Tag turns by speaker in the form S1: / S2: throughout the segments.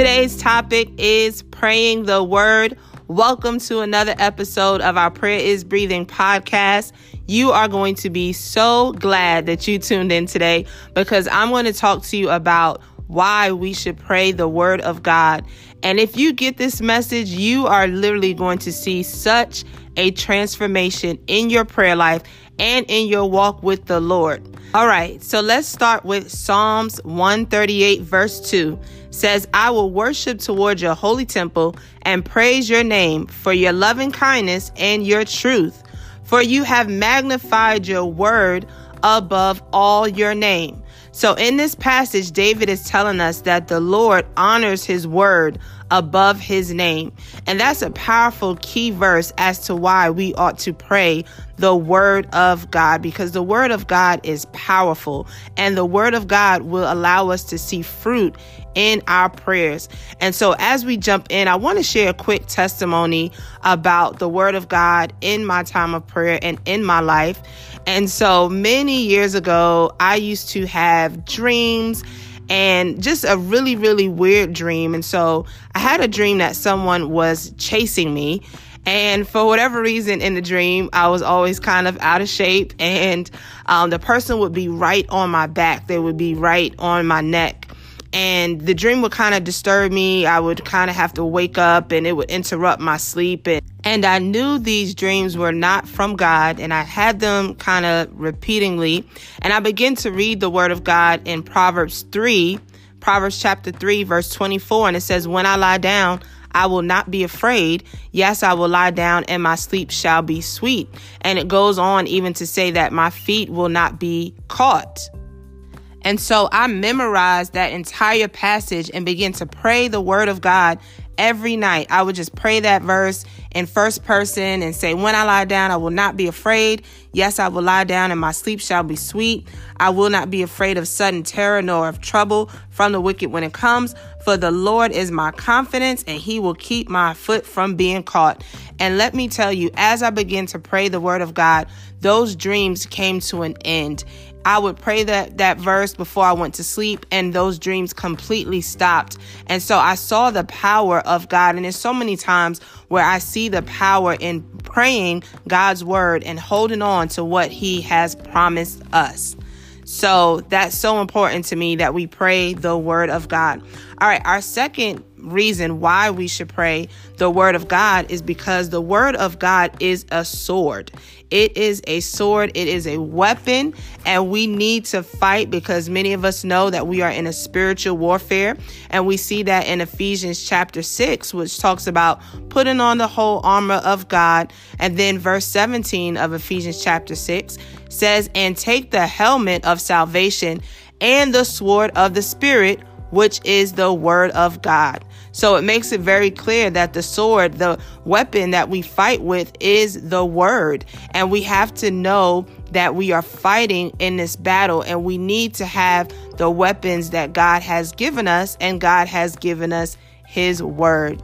S1: Today's topic is praying the word. Welcome to another episode of our Prayer is Breathing podcast. You are going to be so glad that you tuned in today because I'm going to talk to you about why we should pray the word of God. And if you get this message, you are literally going to see such a transformation in your prayer life and in your walk with the Lord. All right, so let's start with Psalms 138, verse 2 says, I will worship toward your holy temple and praise your name for your loving kindness and your truth. For you have magnified your word above all your name. So in this passage, David is telling us that the Lord honors his word above his name. And that's a powerful key verse as to why we ought to pray the word of God because the word of God is powerful and the word of God will allow us to see fruit in our prayers. And so as we jump in, I want to share a quick testimony about the word of God in my time of prayer and in my life. And so many years ago, I used to have dreams and just a really, really weird dream. And so I had a dream that someone was chasing me. And for whatever reason in the dream, I was always kind of out of shape. And um, the person would be right on my back, they would be right on my neck and the dream would kind of disturb me. I would kind of have to wake up and it would interrupt my sleep. And, and I knew these dreams were not from God and I had them kind of repeatedly. And I began to read the word of God in Proverbs 3, Proverbs chapter 3, verse 24. And it says, When I lie down, I will not be afraid. Yes, I will lie down and my sleep shall be sweet. And it goes on even to say that my feet will not be caught. And so I memorized that entire passage and began to pray the word of God every night. I would just pray that verse in first person and say, When I lie down, I will not be afraid. Yes, I will lie down and my sleep shall be sweet. I will not be afraid of sudden terror nor of trouble from the wicked when it comes. For the Lord is my confidence and he will keep my foot from being caught. And let me tell you, as I began to pray the word of God, those dreams came to an end. I would pray that that verse before I went to sleep and those dreams completely stopped. And so I saw the power of God and there's so many times where I see the power in praying God's word and holding on to what he has promised us. So that's so important to me that we pray the word of God. All right, our second reason why we should pray the word of God is because the word of God is a sword. It is a sword, it is a weapon, and we need to fight because many of us know that we are in a spiritual warfare. And we see that in Ephesians chapter 6, which talks about putting on the whole armor of God. And then verse 17 of Ephesians chapter 6 says, And take the helmet of salvation and the sword of the Spirit which is the word of God. So it makes it very clear that the sword, the weapon that we fight with is the word. And we have to know that we are fighting in this battle and we need to have the weapons that God has given us and God has given us his word.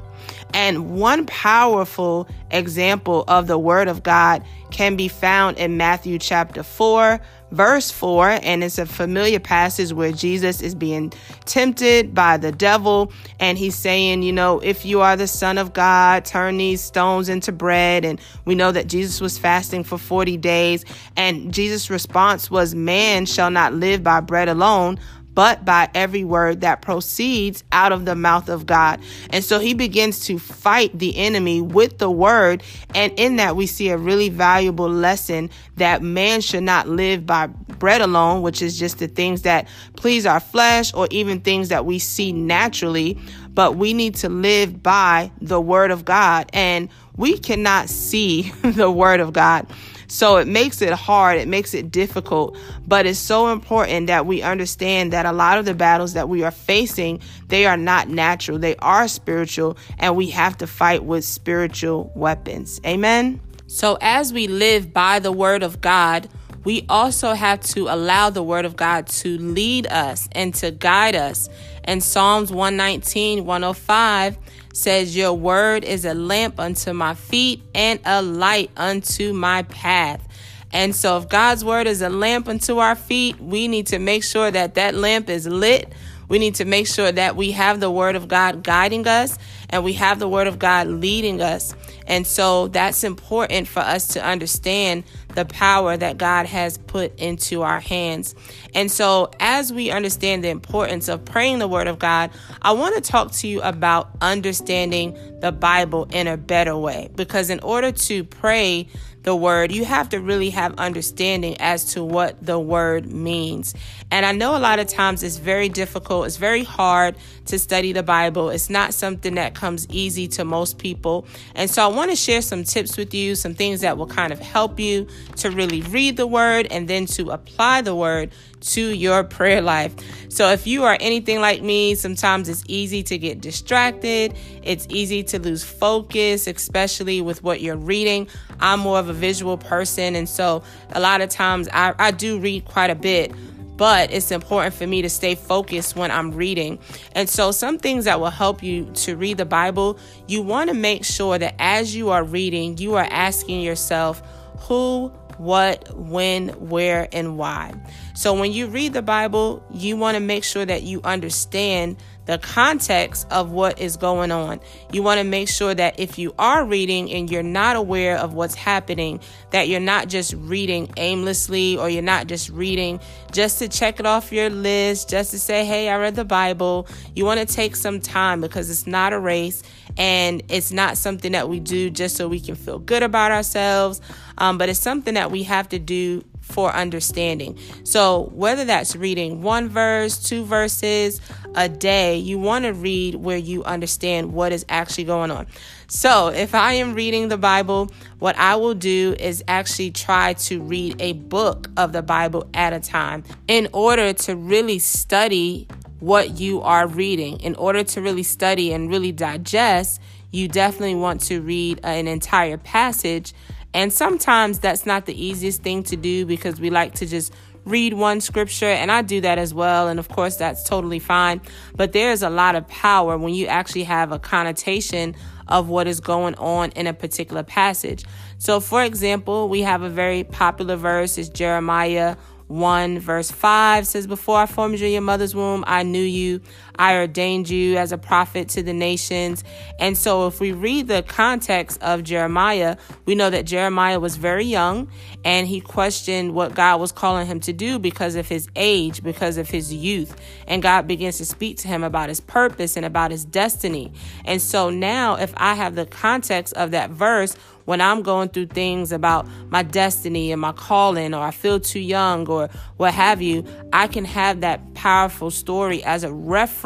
S1: And one powerful example of the word of God can be found in Matthew chapter 4, verse 4. And it's a familiar passage where Jesus is being tempted by the devil. And he's saying, you know, if you are the Son of God, turn these stones into bread. And we know that Jesus was fasting for 40 days. And Jesus' response was, Man shall not live by bread alone but by every word that proceeds out of the mouth of God. And so he begins to fight the enemy with the word. And in that, we see a really valuable lesson that man should not live by bread alone, which is just the things that please our flesh or even things that we see naturally, but we need to live by the word of God. And we cannot see the word of God. So it makes it hard, it makes it difficult, but it's so important that we understand that a lot of the battles that we are facing, they are not natural, they are spiritual, and we have to fight with spiritual weapons. Amen. So as we live by the word of God, we also have to allow the word of God to lead us and to guide us. And Psalms 119, 105 says, Your word is a lamp unto my feet and a light unto my path. And so, if God's word is a lamp unto our feet, we need to make sure that that lamp is lit We need to make sure that we have the Word of God guiding us and we have the Word of God leading us. And so that's important for us to understand the power that God has put into our hands. And so, as we understand the importance of praying the Word of God, I want to talk to you about understanding the Bible in a better way. Because in order to pray the word, you have to really have understanding as to what the word means. And I know a lot of times it's very difficult, it's very hard to study the Bible. It's not something that comes easy to most people. And so I want to share some tips with you, some things that will kind of help you to really read the word and then to apply the word to your prayer life. So, if you are anything like me, sometimes it's easy to get distracted. It's easy to lose focus, especially with what you're reading. I'm more of a visual person, and so a lot of times I, I do read quite a bit but it's important for me to stay focused when I'm reading. And so, some things that will help you to read the Bible, you want to make sure that as you are reading, you are asking yourself, who, what, when, where, and why. So when you read the Bible, you want to make sure that you understand the context of what is going on. You want to make sure that if you are reading and you're not aware of what's happening, that you're not just reading aimlessly or you're not just reading just to check it off your list, just to say, hey, I read the Bible. You want to take some time because it's not a race and it's not something that we do just so we can feel good about ourselves, um, but it's something that we have to do for understanding. So, whether that's reading one verse, two verses a day, you want to read where you understand what is actually going on. So, if I am reading the Bible, what I will do is actually try to read a book of the Bible at a time in order to really study what you are reading. In order to really study and really digest, you definitely want to read uh, an entire passage and sometimes that's not the easiest thing to do because we like to just read one scripture, and I do that as well. And of course, that's totally fine. But there's a lot of power when you actually have a connotation of what is going on in a particular passage. So, for example, we have a very popular verse, it's Jeremiah 1 verse 5 says, Before I formed you in your mother's womb, I knew you. I ordained you as a prophet to the nations. And so, if we read the context of Jeremiah, we know that Jeremiah was very young and he questioned what God was calling him to do because of his age, because of his youth. And God begins to speak to him about his purpose and about his destiny. And so, now if I have the context of that verse, when I'm going through things about my destiny and my calling, or I feel too young, or what have you, I can have that powerful story as a reference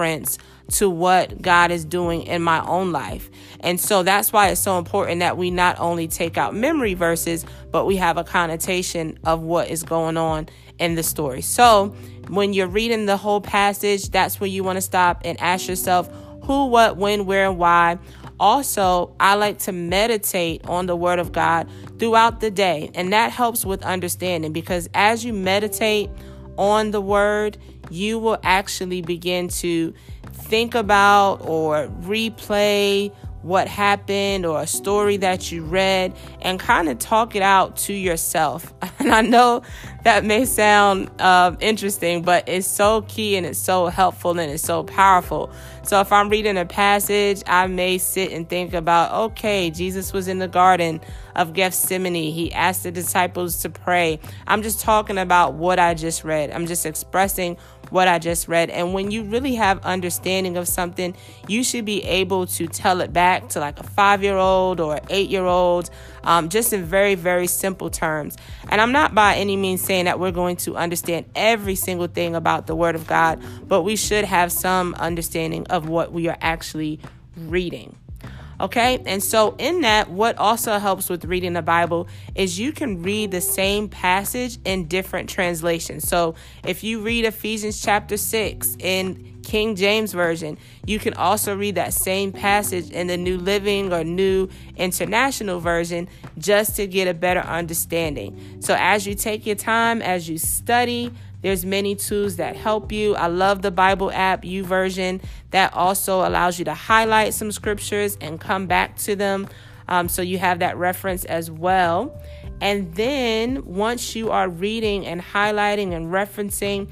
S1: to what God is doing in my own life. And so that's why it's so important that we not only take out memory verses, but we have a connotation of what is going on in the story. So when you're reading the whole passage, that's where you want to stop and ask yourself who, what, when, where, and why also, I like to meditate on the Word of God throughout the day, and that helps with understanding because as you meditate on the Word, you will actually begin to think about or replay what happened or a story that you read and kind of talk it out to yourself. And I know that may sound uh, interesting, but it's so key and it's so helpful and it's so powerful. So if I'm reading a passage, I may sit and think about, okay, Jesus was in the garden of Gethsemane. He asked the disciples to pray. I'm just talking about what I just read. I'm just expressing what I just read. And when you really have understanding of something, you should be able to tell it back to like a five year old or eight year old, um, just in very, very simple terms. And I'm not by any means saying that we're going to understand every single thing about the Word of God, but we should have some understanding of what we are actually reading. Okay, and so in that, what also helps with reading the Bible is you can read the same passage in different translations. So if you read Ephesians chapter 6 in King James Version, you can also read that same passage in the New Living or New International Version just to get a better understanding. So as you take your time, as you study, there's many tools that help you. I love the Bible app, YouVersion, that also allows you to highlight some scriptures and come back to them. Um, so you have that reference as well. And then once you are reading and highlighting and referencing,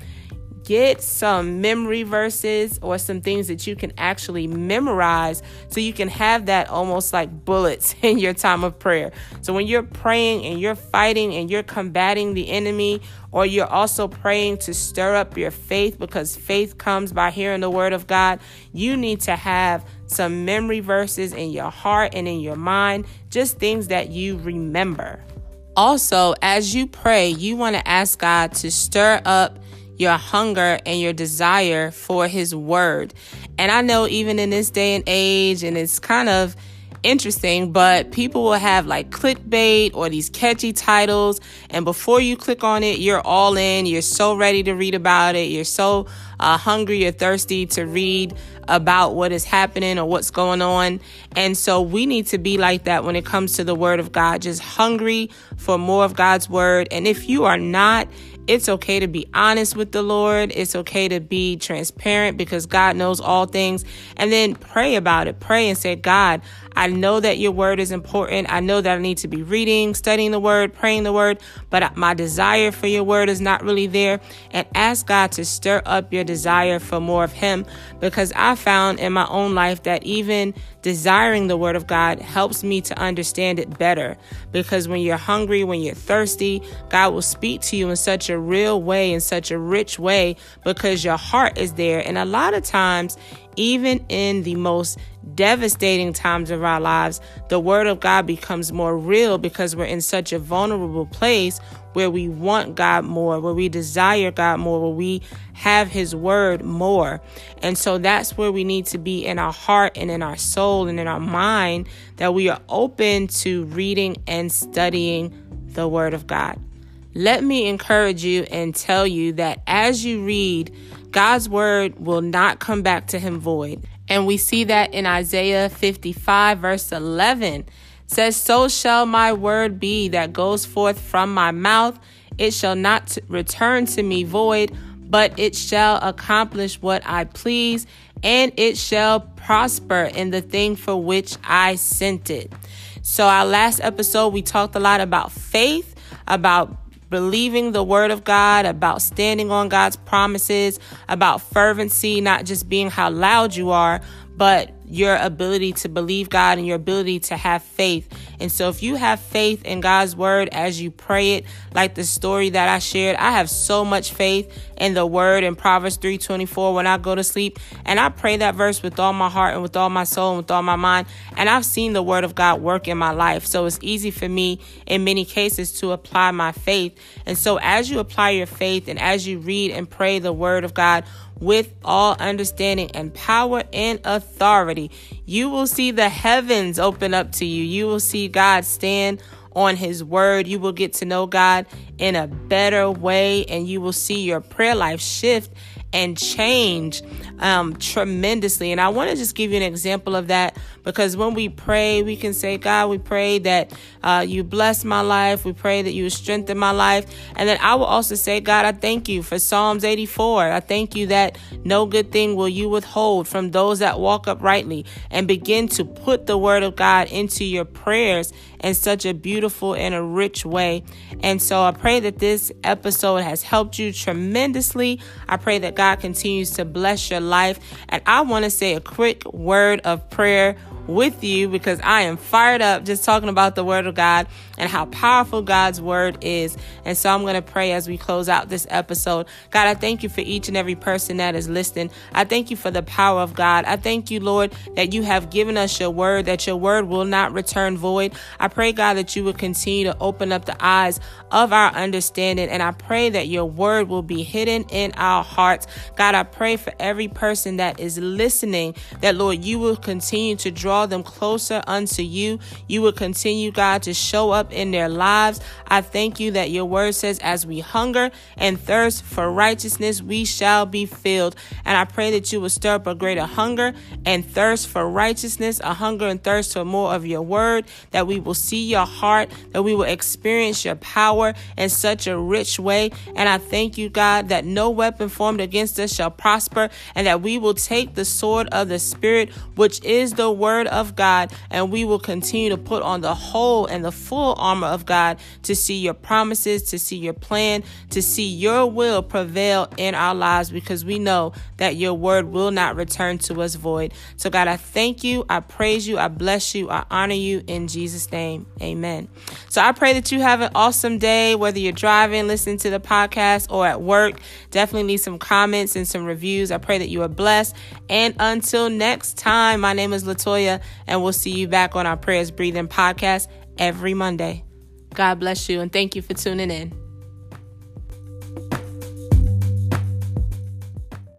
S1: get some memory verses or some things that you can actually memorize so you can have that almost like bullets in your time of prayer. So when you're praying and you're fighting and you're combating the enemy, or you're also praying to stir up your faith because faith comes by hearing the word of God, you need to have some memory verses in your heart and in your mind, just things that you remember. Also, as you pray, you want to ask God to stir up your hunger and your desire for His Word. And I know even in this day and age, and it's kind of interesting, but people will have like clickbait or these catchy titles. And before you click on it, you're all in. You're so ready to read about it. You're so uh, hungry or thirsty to read about what is happening or what's going on. And so we need to be like that when it comes to the Word of God, just hungry for more of God's Word. And if you are not, it's okay to be honest with the Lord. It's okay to be transparent because God knows all things. And then pray about it. Pray and say, God, I know that your word is important. I know that I need to be reading, studying the word, praying the word, but my desire for your word is not really there. And ask God to stir up your desire for more of Him because I found in my own life that even desiring the word of God helps me to understand it better. Because when you're hungry, when you're thirsty, God will speak to you in such a real way, in such a rich way, because your heart is there. And a lot of times, even in the most devastating times of our lives, the Word of God becomes more real because we're in such a vulnerable place where we want God more, where we desire God more, where we have His Word more. And so that's where we need to be in our heart and in our soul and in our mind that we are open to reading and studying the Word of God. Let me encourage you and tell you that as you read, God's word will not come back to him void. And we see that in Isaiah 55, verse 11 says, So shall my word be that goes forth from my mouth. It shall not return to me void, but it shall accomplish what I please, and it shall prosper in the thing for which I sent it. So, our last episode, we talked a lot about faith, about believing the word of God, about standing on God's promises, about fervency, not just being how loud you are, but your ability to believe God and your ability to have faith. And so if you have faith in God's word as you pray it, like the story that I shared, I have so much faith in the word in Proverbs 3:24 when I go to sleep, and I pray that verse with all my heart and with all my soul and with all my mind, and I've seen the word of God work in my life. So it's easy for me in many cases to apply my faith. And so as you apply your faith and as you read and pray the word of God, with all understanding and power and authority. You will see the heavens open up to you. You will see God stand on his word. You will get to know God in a better way and you will see your prayer life shift and change um, tremendously. And I want to just give you an example of that because when we pray, we can say, God, we pray that uh, you bless my life. We pray that you strengthen my life. And then I will also say, God, I thank you for Psalms 84. I thank you that no good thing will you withhold from those that walk uprightly and begin to put the word of God into your prayers in such a beautiful and a rich way. And so I pray that this episode has helped you tremendously. I pray that God continues to bless your life. And I want to say a quick word of prayer with you because I am fired up just talking about the Word of God and how powerful God's Word is. And so I'm going to pray as we close out this episode. God, I thank you for each and every person that is listening. I thank you for the power of God. I thank you, Lord, that you have given us your Word, that your Word will not return void. I pray, God, that you would continue to open up the eyes of our understanding. And I pray that your Word will be hidden in our hearts. God, I pray for every person that is listening that, Lord, you will continue to draw draw them closer unto you. You will continue, God, to show up in their lives. I thank you that your word says, as we hunger and thirst for righteousness, we shall be filled. And I pray that you will stir up a greater hunger and thirst for righteousness, a hunger and thirst for more of your word, that we will see your heart, that we will experience your power in such a rich way. And I thank you, God, that no weapon formed against us shall prosper, and that we will take the sword of the Spirit, which is the word of God and we will continue to put on the whole and the full armor of God to see your promises, to see your plan, to see your will prevail in our lives because we know that your word will not return to us void. So, God, I thank you. I praise you. I bless you. I honor you in Jesus' name. Amen. So, I pray that you have an awesome day, whether you're driving, listening to the podcast, or at work. Definitely need some comments and some reviews. I pray that you are blessed. And until next time, my name is Latoya, and we'll see you back on our Prayers Breathing podcast every Monday. God bless you, and thank you for tuning in.